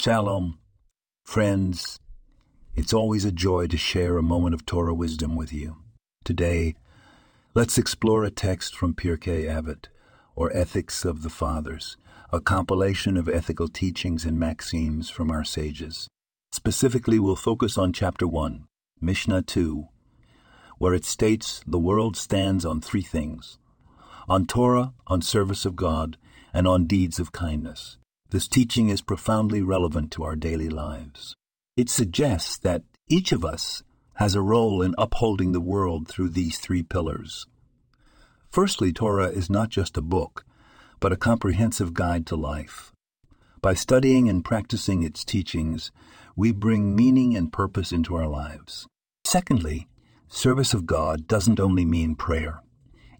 Shalom, friends. It's always a joy to share a moment of Torah wisdom with you. Today, let's explore a text from Pirkei Avot, or Ethics of the Fathers, a compilation of ethical teachings and maxims from our sages. Specifically, we'll focus on chapter 1, Mishnah 2, where it states the world stands on three things on Torah, on service of God, and on deeds of kindness. This teaching is profoundly relevant to our daily lives. It suggests that each of us has a role in upholding the world through these three pillars. Firstly, Torah is not just a book, but a comprehensive guide to life. By studying and practicing its teachings, we bring meaning and purpose into our lives. Secondly, service of God doesn't only mean prayer.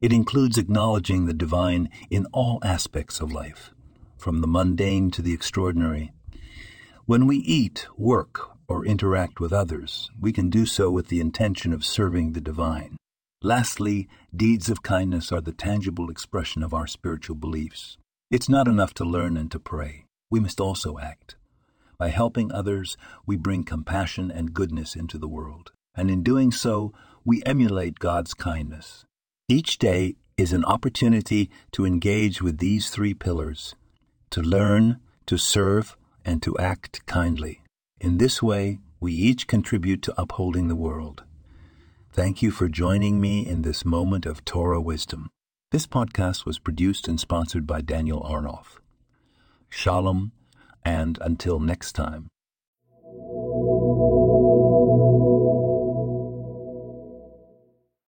It includes acknowledging the divine in all aspects of life from the mundane to the extraordinary. When we eat, work, or interact with others, we can do so with the intention of serving the divine. Lastly, deeds of kindness are the tangible expression of our spiritual beliefs. It's not enough to learn and to pray. We must also act. By helping others, we bring compassion and goodness into the world. And in doing so, we emulate God's kindness. Each day is an opportunity to engage with these three pillars to learn, to serve, and to act kindly. In this way, we each contribute to upholding the world. Thank you for joining me in this moment of Torah wisdom. This podcast was produced and sponsored by Daniel Arnoff. Shalom, and until next time.